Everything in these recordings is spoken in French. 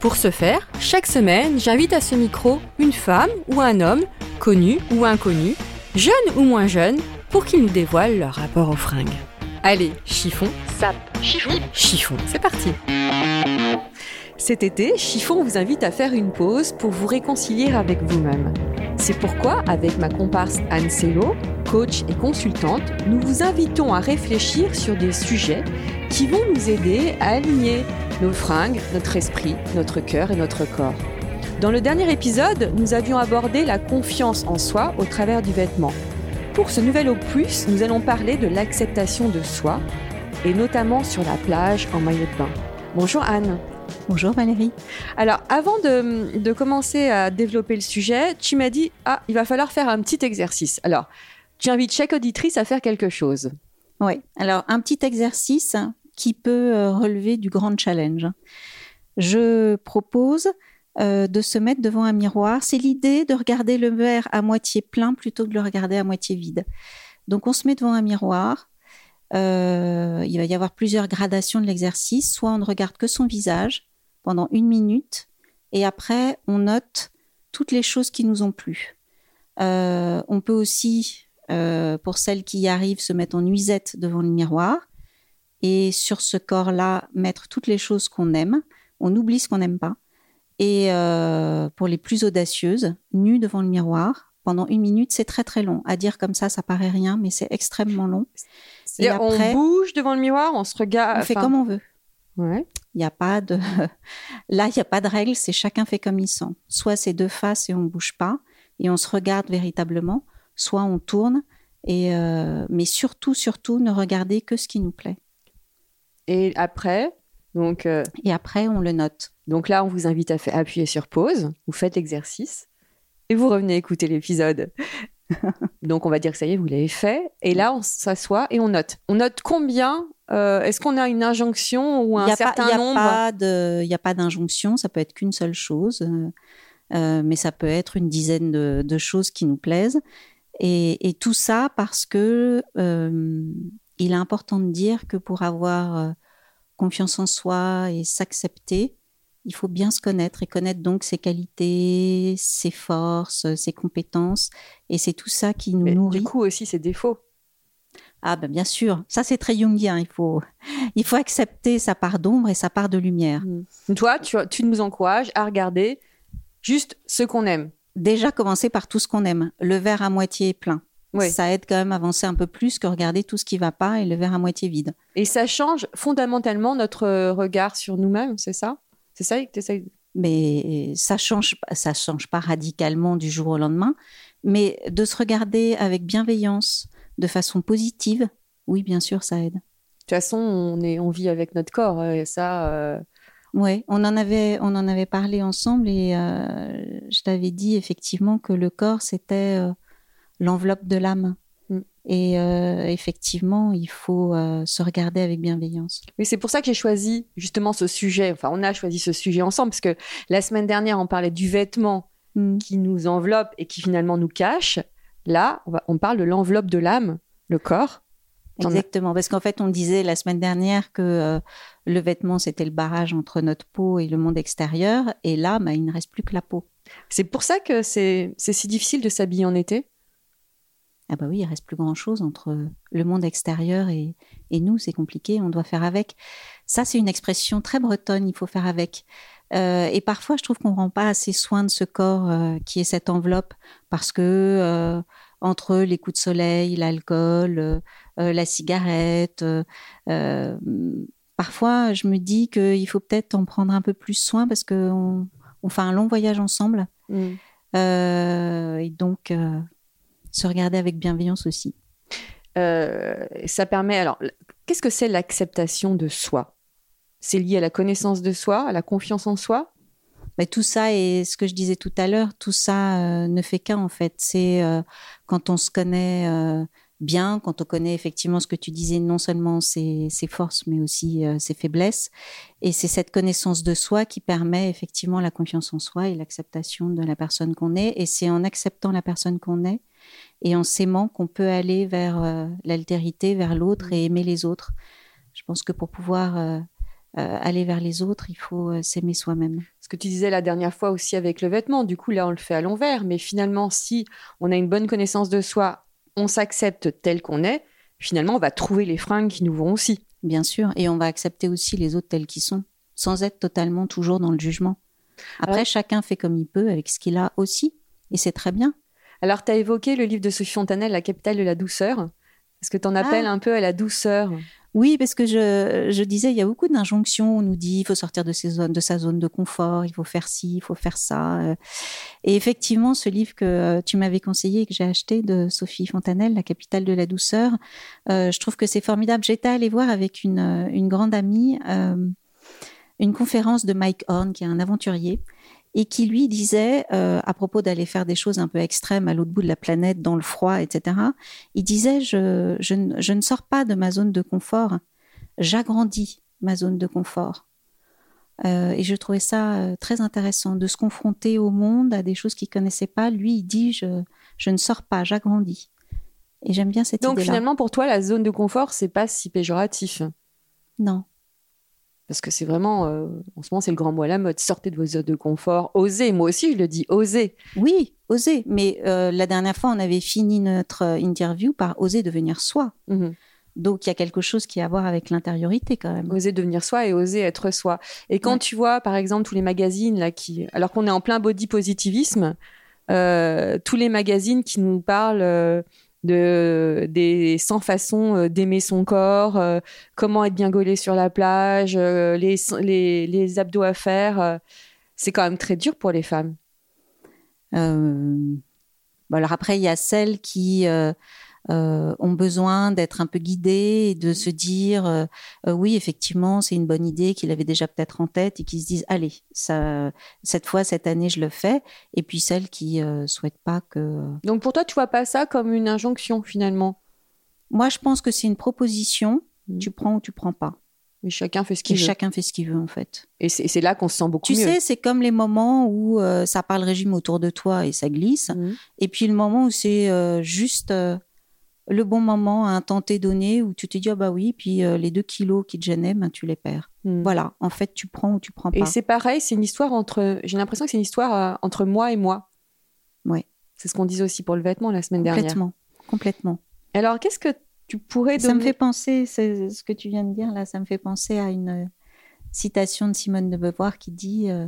Pour ce faire, chaque semaine, j'invite à ce micro une femme ou un homme, connu ou inconnu, jeune ou moins jeune, pour qu'ils nous dévoilent leur rapport aux fringues. Allez, chiffon, sap, chiffon, chiffon, c'est parti Cet été, Chiffon vous invite à faire une pause pour vous réconcilier avec vous-même. C'est pourquoi, avec ma comparse Anne Sello, coach et consultante, nous vous invitons à réfléchir sur des sujets qui vont nous aider à aligner nos fringues, notre esprit, notre cœur et notre corps. Dans le dernier épisode, nous avions abordé la confiance en soi au travers du vêtement. Pour ce nouvel opus, nous allons parler de l'acceptation de soi, et notamment sur la plage en maillot de bain. Bonjour Anne. Bonjour Valérie. Alors, avant de, de, commencer à développer le sujet, tu m'as dit Ah, il va falloir faire un petit exercice. Alors, tu invites chaque auditrice à faire quelque chose. Oui, alors un petit exercice qui peut euh, relever du grand challenge. Je propose euh, de se mettre devant un miroir. C'est l'idée de regarder le verre à moitié plein plutôt que de le regarder à moitié vide. Donc, on se met devant un miroir. Euh, il va y avoir plusieurs gradations de l'exercice. Soit on ne regarde que son visage pendant une minute et après on note toutes les choses qui nous ont plu. Euh, on peut aussi, euh, pour celles qui y arrivent, se mettre en nuisette devant le miroir et sur ce corps-là mettre toutes les choses qu'on aime. On oublie ce qu'on n'aime pas. Et euh, pour les plus audacieuses, nues devant le miroir pendant une minute, c'est très très long. À dire comme ça, ça paraît rien, mais c'est extrêmement long. Et après, on bouge devant le miroir, on se regarde. On fait comme on veut. Ouais. Il n'y a pas de. Là, il n'y a pas de règle, c'est chacun fait comme il sent. Soit c'est deux faces et on ne bouge pas et on se regarde véritablement, soit on tourne. Et euh... Mais surtout, surtout, ne regardez que ce qui nous plaît. Et après, donc. Euh... Et après, on le note. Donc là, on vous invite à faire appuyer sur pause, vous faites l'exercice et vous revenez écouter l'épisode. Donc on va dire que ça y est, vous l'avez fait. Et là, on s'assoit et on note. On note combien euh, Est-ce qu'on a une injonction ou un certain pas, nombre Il n'y a pas d'injonction, ça peut être qu'une seule chose, euh, mais ça peut être une dizaine de, de choses qui nous plaisent. Et, et, tout ça parce que euh, il est important de dire que pour avoir euh, confiance en soi et s'accepter, il faut bien se connaître et connaître donc ses qualités, ses forces, ses compétences. Et c'est tout ça qui nous Mais nourrit. Du coup aussi ses défauts. Ah ben bien sûr, ça c'est très jungien. Il faut, il faut accepter sa part d'ombre et sa part de lumière. Mmh. Toi, tu, tu nous encourages à regarder juste ce qu'on aime. Déjà commencer par tout ce qu'on aime. Le verre à moitié plein. Oui. Ça aide quand même à avancer un peu plus que regarder tout ce qui va pas et le verre à moitié vide. Et ça change fondamentalement notre regard sur nous-mêmes, c'est ça? C'est ça que tu Mais ça change, ça change pas radicalement du jour au lendemain, mais de se regarder avec bienveillance, de façon positive, oui, bien sûr, ça aide. De toute façon, on, est, on vit avec notre corps, et ça. Euh... Oui, on en avait, on en avait parlé ensemble et euh, je t'avais dit effectivement que le corps c'était euh, l'enveloppe de l'âme. Mm. Et euh, effectivement, il faut euh, se regarder avec bienveillance. Oui, c'est pour ça que j'ai choisi justement ce sujet. Enfin, on a choisi ce sujet ensemble parce que la semaine dernière, on parlait du vêtement Mm. qui nous enveloppe et qui finalement nous cache. Là, on, va, on parle de l'enveloppe de l'âme, le corps. Exactement, parce qu'en fait, on disait la semaine dernière que euh, le vêtement, c'était le barrage entre notre peau et le monde extérieur, et là, bah, il ne reste plus que la peau. C'est pour ça que c'est c'est si difficile de s'habiller en été? Ah bah oui, il reste plus grand-chose entre le monde extérieur et, et nous, c'est compliqué, on doit faire avec. Ça, c'est une expression très bretonne, il faut faire avec. Euh, et parfois, je trouve qu'on ne rend pas assez soin de ce corps euh, qui est cette enveloppe parce que euh, entre les coups de soleil, l'alcool, la cigarette, parfois, je me dis qu'il faut peut-être en prendre un peu plus soin parce qu'on on fait un long voyage ensemble. Mm. et donc, se regarder avec bienveillance aussi. ça permet. Alors, qu'est-ce que c'est l'acceptation de soi? C'est lié à la connaissance de soi, à la confiance en soi Mais tout ça et ce que je disais tout à l'heure, tout ça euh, ne fait qu'un en fait. C'est euh, quand on se connaît euh, bien, quand on connaît effectivement ce que tu disais, non seulement ses, forces, mais aussi ses faiblesses. Et c'est cette connaissance de soi qui permet effectivement la confiance en soi et l'acceptation de la personne qu'on est. Et c'est en acceptant la personne qu'on est et en s'aimant qu'on peut aller vers l'altérité, vers l'autre et aimer les autres. Je pense que pour pouvoir aller vers les autres, il faut euh, s'aimer soi-même. Ce que tu disais la dernière fois aussi avec le vêtement, du coup là on le fait à l'envers, mais finalement si on a une bonne connaissance de soi, on s'accepte tel qu'on est, finalement on va trouver les fringues qui nous vont aussi. Bien sûr, et on va accepter aussi les autres tels qu'ils sont, sans être totalement toujours dans le jugement. Après, Alors- chacun fait comme il peut avec ce qu'il a aussi, et c'est très bien. Alors tu as évoqué le livre de Sophie Fontanelle, La capitale de la douceur. Est-ce que tu en appelles Ah. un peu à la douceur? Oui, parce que je, disais, il y a beaucoup d'injonctions. On nous dit, il faut sortir de, sa zone de confort, il faut faire ci, il faut faire ça. euh. Et effectivement, ce livre que euh, tu m'avais conseillé et que j'ai acheté de Sophie Fontanelle, La capitale de la douceur, euh, je trouve que c'est formidable. J'étais allée voir avec une, grande amie une conférence de Mike Horn, qui est un aventurier, et qui lui disait, euh, à propos d'aller faire des choses un peu extrêmes à l'autre bout de la planète, dans le froid, etc., il disait, je, je, ne- je ne sors pas de ma zone de confort, j'agrandis ma zone de confort. Euh, et je trouvais ça euh, très intéressant de se confronter au monde, à des choses qu'il connaissait pas. Lui, il dit, je, je ne sors pas, j'agrandis. Et j'aime bien cette Donc idée-là. finalement pour toi la zone de confort c'est pas si péjoratif Non. Parce que c'est vraiment euh, en ce moment c'est le grand mot à la mode. Sortez de vos zones de confort, osez. Moi aussi je le dis, osez. Oui, oser. Mais euh, la dernière fois, on avait fini notre euh, interview par oser devenir soi. Mhm. Donc, il y a quelque chose qui a à voir avec l'intériorité quand même. Oser devenir soi et oser être soi. Et quand Ouais. tu vois, par exemple, tous les magazines là qui, alors qu'on est en plein body positivisme, euh, tous les magazines qui nous parlent de des 100 façons euh, d'aimer son corps, euh, comment être bien gaulé sur la plage, euh, les, les les abdos à faire, c'est quand même très dur pour les femmes. Alors après, il y a celles qui euh, ont besoin d'être un peu guidées et de se dire euh, euh, oui, effectivement, c'est une bonne idée qu'il avait déjà peut-être en tête et qui se disent allez, ça, cette fois, cette année, je le fais. Et puis celles qui euh, souhaitent pas que. Donc pour toi, tu vois pas ça comme une injonction finalement? Moi, je pense que c'est une proposition. Mhm. Tu prends ou tu prends pas. Mais chacun fait ce qu'il veut. chacun fait ce qu'il veut en fait. Et c'est là qu'on se sent beaucoup Tu mieux. sais, c'est comme les moments où euh, ça parle régime autour de toi et ça glisse. Mhm. Et puis le moment où c'est euh, juste euh, le bon moment à un temps T donné où tu te dis, ah bah oui, puis euh, les deux kilos qui te gênaient, ben, tu les perds. Mhm. Voilà, en fait, tu prends ou tu prends pas. Et c'est pareil, c'est une histoire entre. J'ai l'impression que c'est une histoire euh, entre moi et moi. Ouais. C'est ce qu'on disait aussi pour le vêtement la semaine dernière. complètement, complètement. Alors, qu'est-ce que tu pourrais Ça me fait penser, c'est ce que tu viens de dire là, ça me fait penser à une euh, citation de Simone de Beauvoir qui dit euh,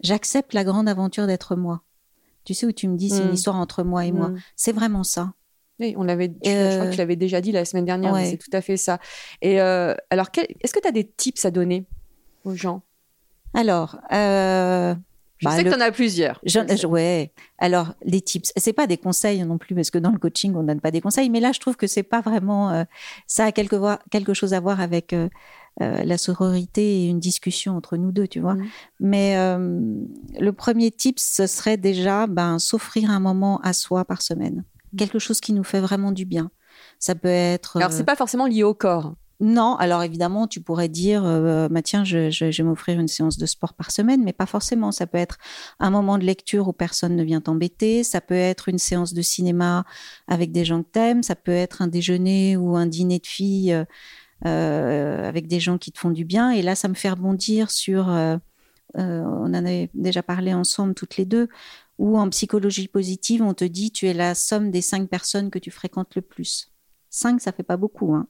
J'accepte la grande aventure d'être moi. Tu sais où tu me dis, c'est une histoire entre moi et moi. Mm. C'est vraiment ça. Oui, on l'avait. Je, Euh, je crois que je l'avais déjà dit la semaine dernière. mais. C'est tout à fait ça. Et euh, alors, quel- est-ce que tu as des tips à donner aux gens? Alors, euh, Je Bah, sais le- que tu en as plusieurs. Je- je- ouais. Alors, les tips, c'est pas des conseils non plus, parce que dans le coaching, on donne pas des conseils, mais là, je trouve que c'est pas vraiment. euh, ça a quelque, chose à voir avec euh, euh, la sororité et une discussion entre nous deux, tu vois. Mhm. Mais euh, le premier tip, ce serait déjà ben, s'offrir un moment à soi par semaine. Quelque chose qui nous fait vraiment du bien. Ça peut être. Alors, c'est pas forcément lié au corps. non, alors évidemment, tu pourrais dire, euh, bah, tiens, je, je- je vais m'offrir une séance de sport par semaine, mais pas forcément. Ça peut être un moment de lecture où personne ne vient t'embêter, ça peut être une séance de cinéma avec des gens que t'aimes, ça peut être un déjeuner ou un dîner de filles euh, euh, avec des gens qui te font du bien. Et là, ça me fait rebondir sur, euh, on en avait déjà parlé ensemble toutes les deux, Ou en psychologie positive, on te dit tu es la somme des cinq personnes que tu fréquentes le plus. Cinq, ça fait pas beaucoup. Hein.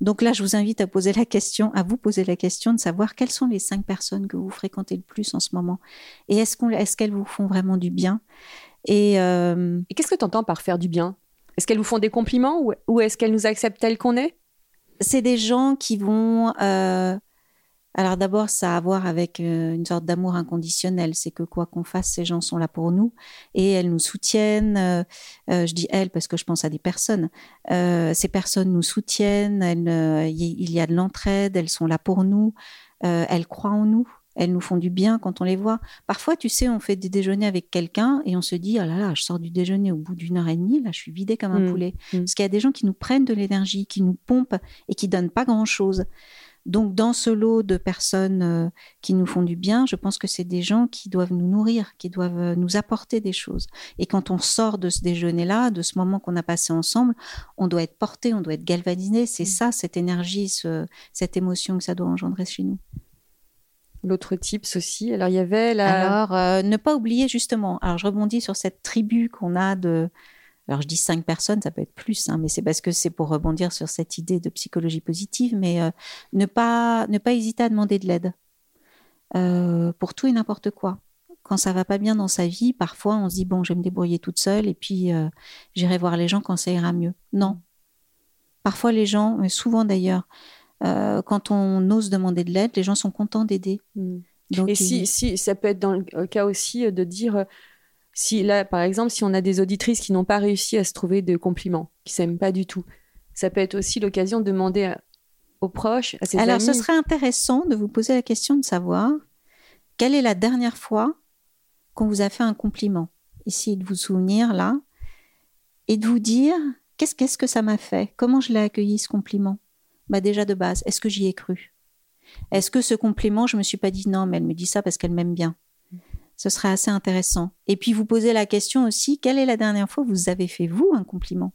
Donc là, je vous invite à poser la question, à vous poser la question de savoir quelles sont les cinq personnes que vous fréquentez le plus en ce moment. Et est-ce qu'elles vous font vraiment du bien? Et, euh, Et qu'est-ce que tu entends par faire du bien? Est-ce qu'elles vous font des compliments ou, ou est-ce qu'elles nous acceptent telles qu'on est? C'est des gens qui vont euh, alors d'abord, ça a à voir avec euh, une sorte d'amour inconditionnel. C'est que quoi qu'on fasse, ces gens sont là pour nous et elles nous soutiennent. Euh, euh, je dis elles parce que je pense à des personnes. ces personnes nous soutiennent. il y a de l'entraide. Elles sont là pour nous. elles croient en nous. Elles nous font du bien quand on les voit. Parfois, tu sais, on fait des déjeuners avec quelqu'un et on se dit, oh là là, je sors du déjeuner au bout d'une heure et demie, là, je suis vidée comme un mmh. poulet. Mmh. Parce qu'il y a des gens qui nous prennent de l'énergie, qui nous pompent et qui donnent pas grand-chose. Donc, dans ce lot de personnes euh, qui nous font du bien, je pense que c'est des gens qui doivent nous nourrir, qui doivent euh, nous apporter des choses. Et quand on sort de ce déjeuner-là, de ce moment qu'on a passé ensemble, on doit être porté, on doit être galvanisé. C'est mm. ça, cette énergie, cette émotion que ça doit engendrer chez nous. L'autre type aussi. Alors, il y avait la. Alors, euh, ne pas oublier justement. Alors, je rebondis sur cette tribu qu'on a de alors je dis cinq personnes, ça peut être plus, hein, mais c'est parce que c'est pour rebondir sur cette idée de psychologie positive, mais euh, ne, pas, ne pas hésiter à demander de l'aide euh, pour tout et n'importe quoi. Quand ça va pas bien dans sa vie, parfois on se dit bon, je vais me débrouiller toute seule et puis euh, j'irai voir les gens quand ça ira mieux. Non. Parfois les gens, mais souvent d'ailleurs, quand on ose demander de l'aide, les gens sont contents d'aider. Hmm. et si, si, ça peut être dans le cas aussi de dire si là, par exemple, si on a des auditrices qui n'ont pas réussi à se trouver de compliments, qui s'aiment pas du tout, ça peut être aussi l'occasion de demander aux proches, à ses Alors, amis. Alors, ce serait intéressant de vous poser la question de savoir quelle est la dernière fois qu'on vous a fait un compliment? Essayez de vous souvenir là et de vous dire qu'est-ce qu'est-ce que ça m'a fait? Comment je l'ai accueilli ce compliment? Bah déjà de base, est-ce que j'y ai cru? Est-ce que ce compliment, je me suis pas dit non, mais elle me dit ça parce qu'elle m'aime bien? Ce serait assez intéressant. Et puis vous posez la question aussi, quelle est la dernière fois que vous avez fait, vous, un compliment?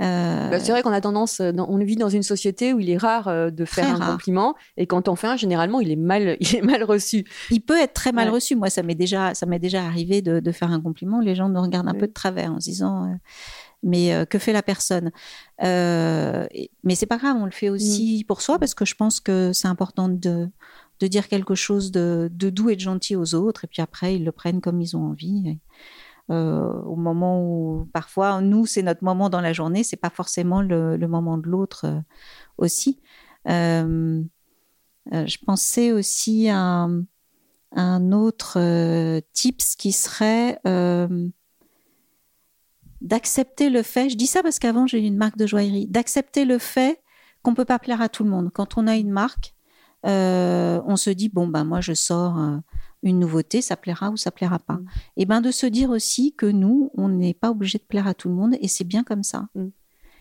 Euh, bah, c'est vrai qu'on a tendance, on vit dans une société où il est rare euh, de faire un compliment, et quand on fait un, généralement, il est mal, il est mal reçu. Il peut être très mal reçu. Moi, ça m'est déjà, ça m'est déjà arrivé de, faire un compliment. Les gens nous regardent un peu de travers en se disant, euh, mais que fait la personne? Mais c'est pas grave, on le fait aussi mm. pour soi parce que je pense que c'est important de de dire quelque chose de, doux et de gentil aux autres, et puis après, ils le prennent comme ils ont envie. Euh, au moment où, parfois, nous, c'est notre moment dans la journée, c'est pas forcément le, moment de l'autre euh, aussi. Euh, je pensais aussi à, un autre tips qui serait d'accepter le fait, je dis ça parce qu'avant j'ai eu une marque de joaillerie, d'accepter le fait qu'on peut pas plaire à tout le monde. Quand on a une marque, euh, on se dit bon ben moi je sors euh, une nouveauté, ça plaira ou ça plaira pas. Mm. Et ben de se dire aussi que nous on n'est pas obligé de plaire à tout le monde et c'est bien comme ça. Mm.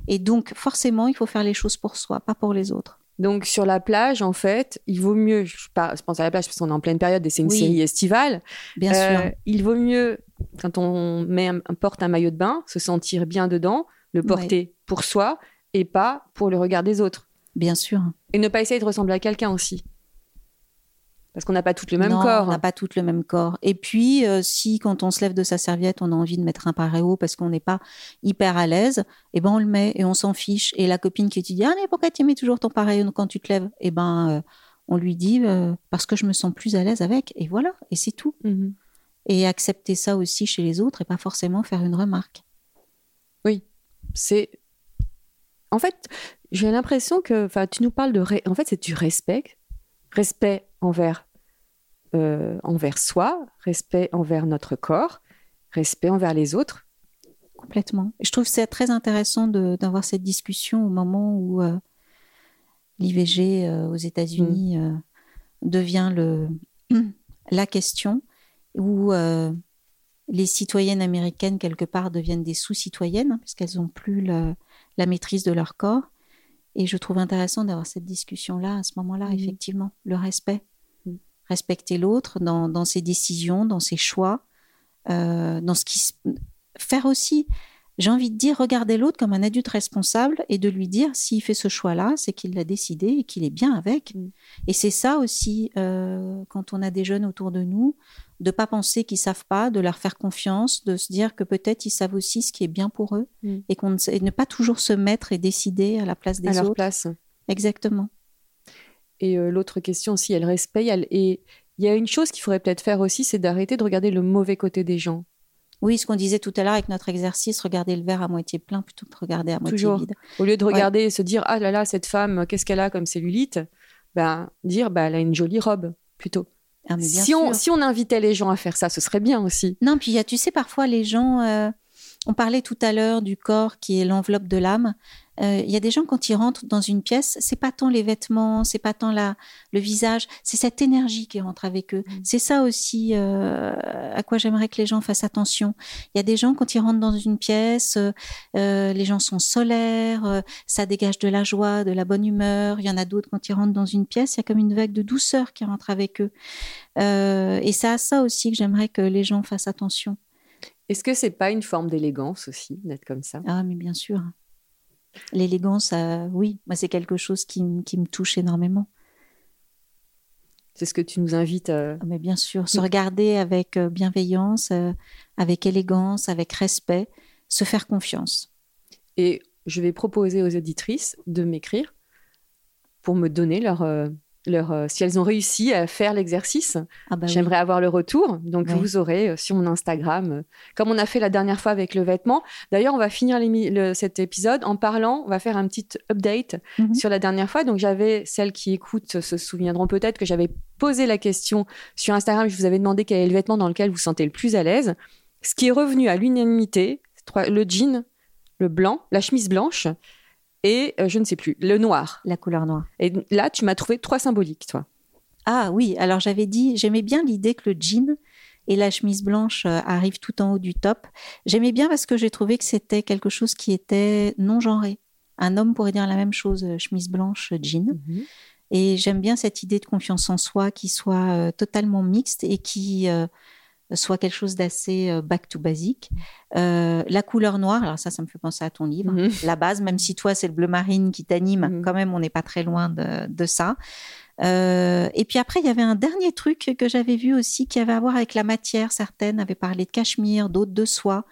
Et donc forcément il faut faire les choses pour soi, pas pour les autres. Donc sur la plage, en fait, il vaut mieux, je, pense à la plage parce qu'on est en pleine période et c'est une série estivale. Bien sûr. Euh, il vaut mieux, quand on met un, porte un maillot de bain, se sentir bien dedans, le porter pour soi et pas pour le regard des autres. Bien sûr. Et ne pas essayer de ressembler à quelqu'un aussi. Parce qu'on n'a pas toutes le même corps. On n'a pas toutes le même corps. Et puis, euh, si quand on se lève de sa serviette, on a envie de mettre un paréo parce qu'on n'est pas hyper à l'aise, eh ben on le met et on s'en fiche. Et la copine qui te dit ah mais pourquoi tu mets toujours ton paréo quand tu te lèves? Eh ben euh, on lui dit euh, parce que je me sens plus à l'aise avec. Et voilà. Et c'est tout. Mhm. Et accepter ça aussi chez les autres et pas forcément faire une remarque. Oui, c'est en fait, j'ai l'impression que, tu nous parles de, en fait, c'est du respect, respect envers, euh, envers soi, respect envers notre corps, respect envers les autres. Complètement. je trouve c'est très intéressant d'avoir cette discussion au moment où euh, l'IVG euh, aux États-Unis mm. devient le, la question, où les citoyennes américaines, quelque part, deviennent des sous-citoyennes, hein, puisqu'elles n'ont plus la maîtrise de leur corps. Et je trouve intéressant d'avoir cette discussion-là à ce moment-là, mmh. effectivement, le respect. Mmh. Respecter l'autre dans, dans, ses décisions, dans ses choix, euh, dans ce qui. Faire aussi j'ai envie de dire, regardez l'autre comme un adulte responsable et de lui dire, s'il fait ce choix-là, c'est qu'il l'a décidé et qu'il est bien avec. Mm. Et c'est ça aussi, euh, quand on a des jeunes autour de nous, de pas penser qu'ils savent pas, de leur faire confiance, de se dire que peut-être ils savent aussi ce qui est bien pour eux Mm. et, qu'on ne, et ne pas toujours se mettre et décider à la place des à leur autres. place. Exactement. Et euh, l'autre question aussi, elle respect. il y a le- Et il y a une chose qu'il faudrait peut-être faire aussi, c'est d'arrêter de regarder le mauvais côté des gens. Oui, ce qu'on disait tout à l'heure avec notre exercice, regarder le verre à moitié plein plutôt que de regarder à moitié Toujours. vide. Au lieu de Ouais. regarder et se dire ah là là cette femme qu'est-ce qu'elle a comme cellulite, ben dire bah elle a une jolie robe plutôt. Ah, mais bien Si on sûr. si on invitait les gens à faire ça, ce serait bien aussi. Non, puis il y a, tu sais, parfois les gens, euh, on parlait tout à l'heure du corps qui est l'enveloppe de l'âme. Euh, Il y a des gens quand ils rentrent dans une pièce, c'est pas tant les vêtements, c'est pas tant la, le visage, c'est cette énergie qui rentre avec eux. C'est ça aussi euh, à quoi j'aimerais que les gens fassent attention. Il y a des gens quand ils rentrent dans une pièce, euh, les gens sont solaires, ça dégage de la joie, de la bonne humeur. Il y en a d'autres quand ils rentrent dans une pièce, il y a comme une vague de douceur qui rentre avec eux. Et c'est à ça aussi que j'aimerais que les gens fassent attention. Est-ce que c'est pas une forme d'élégance aussi d'être comme ça? Ah, mais bien sûr. L'élégance, euh, oui, moi c'est quelque chose qui, me touche énormément. C'est ce que tu nous invites. euh, Ah, Mais bien sûr, se regarder avec euh, bienveillance, euh, avec élégance, avec respect, se faire confiance. Et je vais proposer aux auditrices de m'écrire pour me donner leur, euh, leur euh, si elles ont réussi à faire l'exercice. Ah bah oui. J'aimerais avoir le retour. Donc, vous aurez euh, sur mon Instagram, euh, comme on a fait la dernière fois avec le vêtement. D'ailleurs, on va finir le- cet épisode en parlant, on va faire un petit update Mhm. sur la dernière fois. Donc, j'avais, celles qui écoutent se souviendront peut-être que j'avais posé la question sur Instagram. Je vous avais demandé quel est le vêtement dans lequel vous vous sentez le plus à l'aise. Ce qui est revenu à l'unanimité, le jean, le blanc, la chemise blanche et euh, je ne sais plus, le noir. La couleur noire. Et là, tu m'as trouvé trois symboliques, toi. Ah oui, alors j'avais dit, j'aimais bien l'idée que le jean et la chemise blanche euh, arrivent tout en haut du top. J'aimais bien parce que j'ai trouvé que c'était quelque chose qui était non genré. Un homme pourrait dire la même chose, euh, chemise blanche, jean. Et j'aime bien cette idée de confiance en soi qui soit euh, totalement mixte et qui euh, soit quelque chose d'assez euh, back to basic. Euh, la couleur noire, alors ça, ça me fait penser à ton livre. Mhm. La base, même si toi, c'est le bleu marine qui t'anime, Mhm. quand même, on n'est pas très loin de, de ça. Euh, et puis après, il y avait un dernier truc que j'avais vu aussi qui avait à voir avec la matière. Certaines avaient parlé de cachemire, d'autres de soie.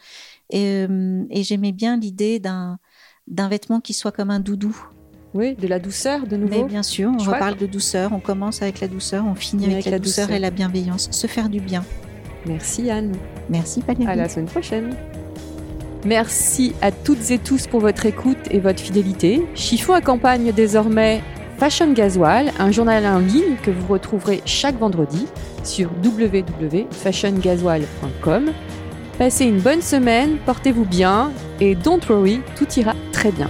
Et, et j'aimais bien l'idée d'un vêtement qui soit comme un doudou. Oui, de la douceur de Mais nouveau. bien sûr, on Je reparle de douceur, on commence avec la douceur, on finit avec, la, douceur, et la bienveillance. Se faire du bien. Merci Anne. Merci Valérie. À la semaine prochaine. Merci à toutes et tous pour votre écoute et votre fidélité. Chiffon accompagne désormais Fashion Gasoil, un journal en ligne que vous retrouverez chaque vendredi sur www.fashiongasoil.com. Passez une bonne semaine, portez-vous bien et don't worry, tout ira très bien.